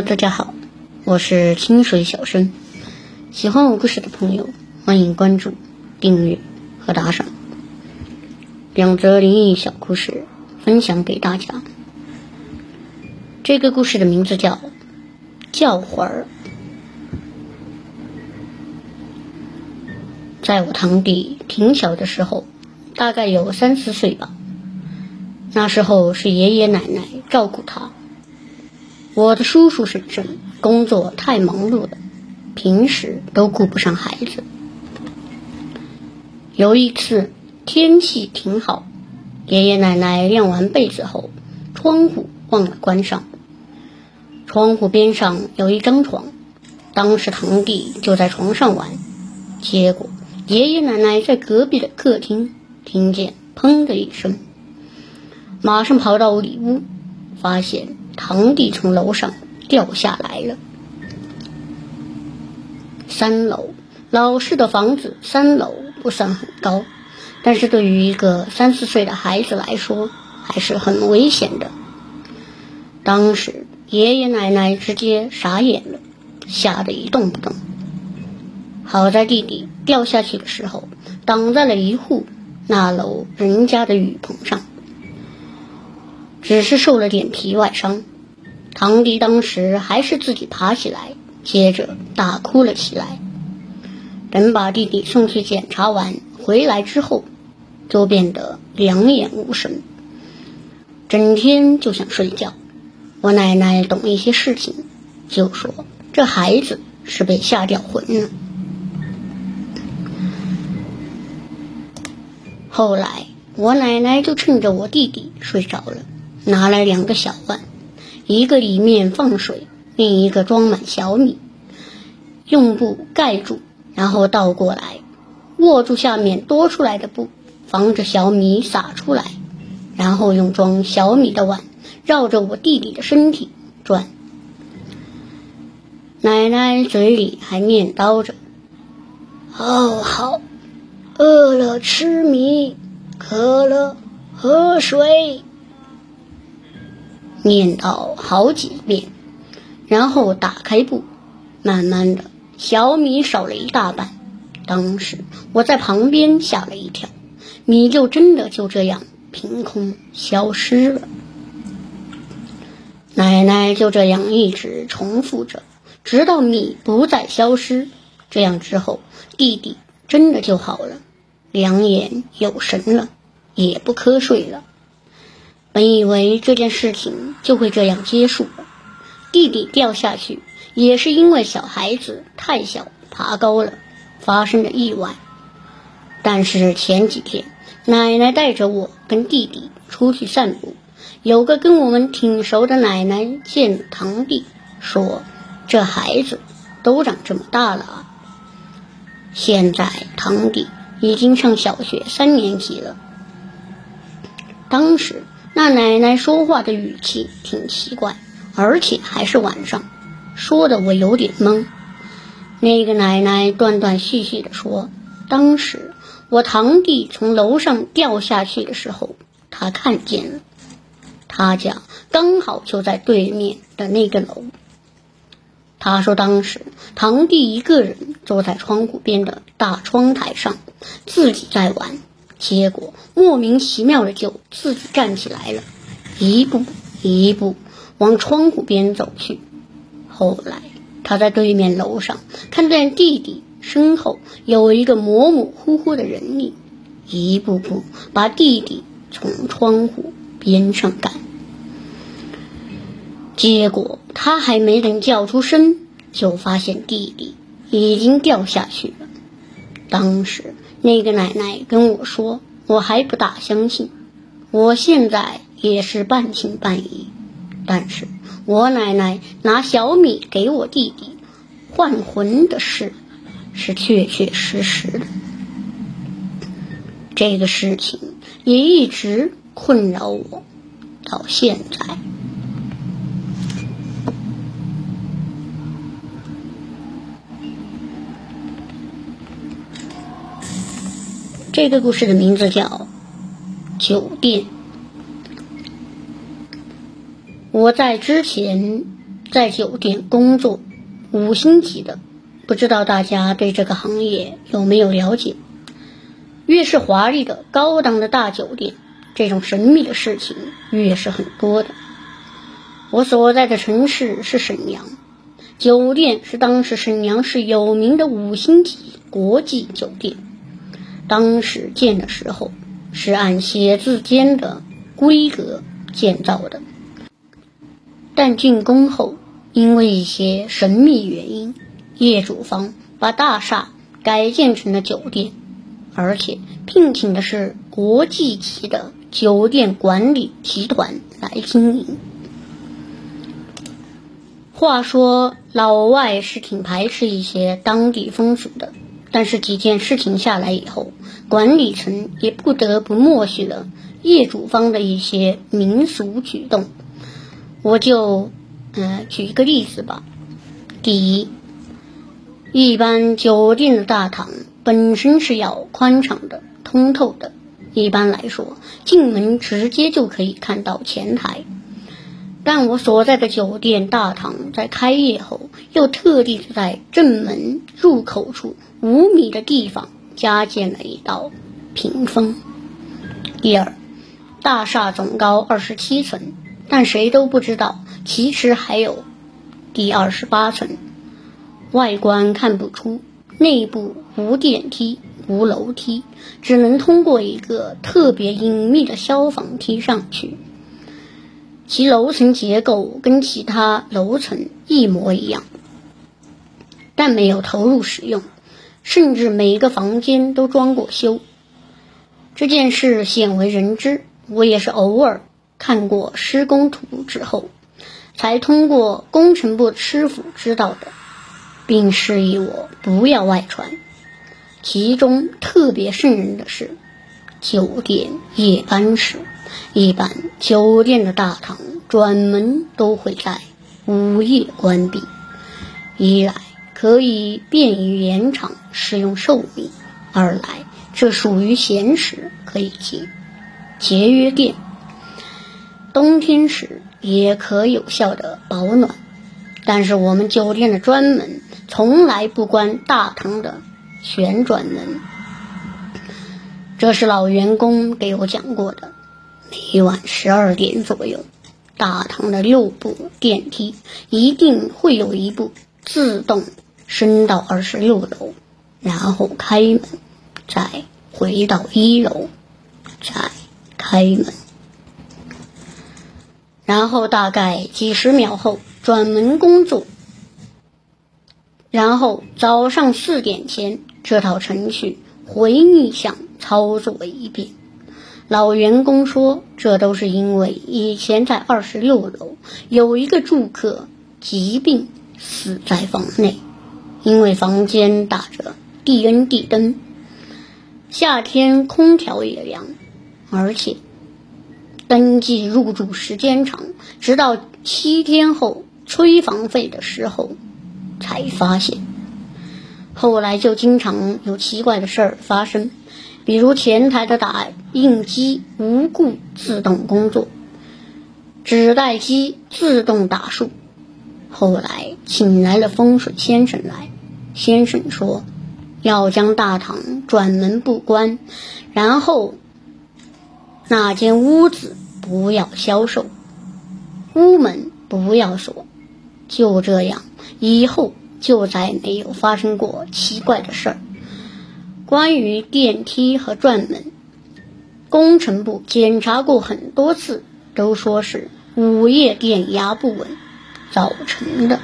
大家好，我是清水小生。喜欢我故事的朋友，欢迎关注、订阅和打赏。两则灵异小故事分享给大家。这个故事的名字叫《叫魂儿》。在我堂弟挺小的时候，大概有三四岁吧。那时候是爷爷奶奶照顾他。我的叔叔婶婶工作太忙碌了，平时都顾不上孩子。有一次天气挺好，爷爷奶奶晾完被子后，窗户忘了关上。窗户边上有一张床，当时堂弟就在床上玩，结果爷爷奶奶在隔壁的客厅听见“砰”的一声，马上跑到里屋，发现。堂弟从楼上掉下来了。三楼老式的房子，三楼不算很高，但是对于一个三四岁的孩子来说，还是很危险的。当时爷爷奶奶直接傻眼了，吓得一动不动。好在弟弟掉下去的时候，挡在了一户那楼人家的雨棚上。只是受了点皮外伤，堂弟当时还是自己爬起来，接着大哭了起来。等把弟弟送去检查完回来之后，就变得两眼无神，整天就想睡觉。我奶奶懂一些事情，就说这孩子是被吓掉魂了。后来我奶奶就趁着我弟弟睡着了。拿来两个小碗，一个里面放水，另一个装满小米，用布盖住，然后倒过来，握住下面多出来的布，防止小米洒出来，然后用装小米的碗绕着我弟弟的身体转。奶奶嘴里还念叨着：“哦好，饿了吃米，渴了喝水。”念叨好几遍，然后打开布，慢慢的小米少了一大半。当时我在旁边吓了一跳，米就真的就这样凭空消失了。奶奶就这样一直重复着，直到米不再消失。这样之后，弟弟真的就好了，两眼有神了，也不瞌睡了。本以为这件事情就会这样结束，弟弟掉下去也是因为小孩子太小爬高了发生的意外。但是前几天奶奶带着我跟弟弟出去散步，有个跟我们挺熟的奶奶见堂弟说：“这孩子都长这么大了啊！”现在堂弟已经上小学三年级了。当时。那奶奶说话的语气挺奇怪，而且还是晚上，说的我有点懵。那个奶奶断断续续的说：“当时我堂弟从楼上掉下去的时候，他看见了，他家刚好就在对面的那个楼。他说当时堂弟一个人坐在窗户边的大窗台上，自己在玩。”结果莫名其妙的就自己站起来了，一步一步往窗户边走去。后来他在对面楼上看见弟弟身后有一个模模糊糊的人影，一步步把弟弟从窗户边上赶。结果他还没等叫出声，就发现弟弟已经掉下去。当时。那个奶奶跟我说，我还不大相信，我现在也是半信半疑。但是我奶奶拿小米给我弟弟换魂的事，是确确实实的。这个事情也一直困扰我到现在。这个故事的名字叫《酒店》。我在之前在酒店工作，五星级的，不知道大家对这个行业有没有了解？越是华丽的、高档的大酒店，这种神秘的事情越是很多的。我所在的城市是沈阳，酒店是当时沈阳市有名的五星级国际酒店。当时建的时候是按写字间的规格建造的，但竣工后因为一些神秘原因，业主方把大厦改建成了酒店，而且聘请的是国际级的酒店管理集团来经营。话说，老外是挺排斥一些当地风俗的，但是几件事情下来以后，管理层也不得不默许了业主方的一些民俗举动。我就，呃，举一个例子吧。第一，一般酒店的大堂本身是要宽敞的、通透的，一般来说，进门直接就可以看到前台。但我所在的酒店大堂在开业后，又特地在正门入口处五米的地方加建了一道屏风。第二，大厦总高二十七层，但谁都不知道，其实还有第二十八层。外观看不出，内部无电梯、无楼梯，只能通过一个特别隐秘的消防梯上去。其楼层结构跟其他楼层一模一样，但没有投入使用，甚至每一个房间都装过修。这件事鲜为人知，我也是偶尔看过施工图之后，才通过工程部师傅知道的，并示意我不要外传。其中特别瘆人的是，酒店夜班时。一般酒店的大堂专门都会在午夜关闭，一来可以便于延长使用寿命，二来这属于闲时可以节节约电，冬天时也可有效的保暖。但是我们酒店的专门从来不关大堂的旋转门，这是老员工给我讲过的。每晚十二点左右，大堂的六部电梯一定会有一部自动升到二十六楼，然后开门，再回到一楼，再开门，然后大概几十秒后转门工作，然后早上四点前这套程序回逆向操作一遍。老员工说：“这都是因为以前在二十六楼有一个住客疾病死在房内，因为房间打着 DND 灯，夏天空调也凉，而且登记入住时间长，直到七天后催房费的时候才发现。后来就经常有奇怪的事儿发生。”比如前台的打印机无故自动工作，纸袋机自动打数。后来请来了风水先生来，先生说要将大堂转门不关，然后那间屋子不要销售，屋门不要锁，就这样，以后就再没有发生过奇怪的事儿。关于电梯和转门，工程部检查过很多次，都说是午夜电压不稳造成的。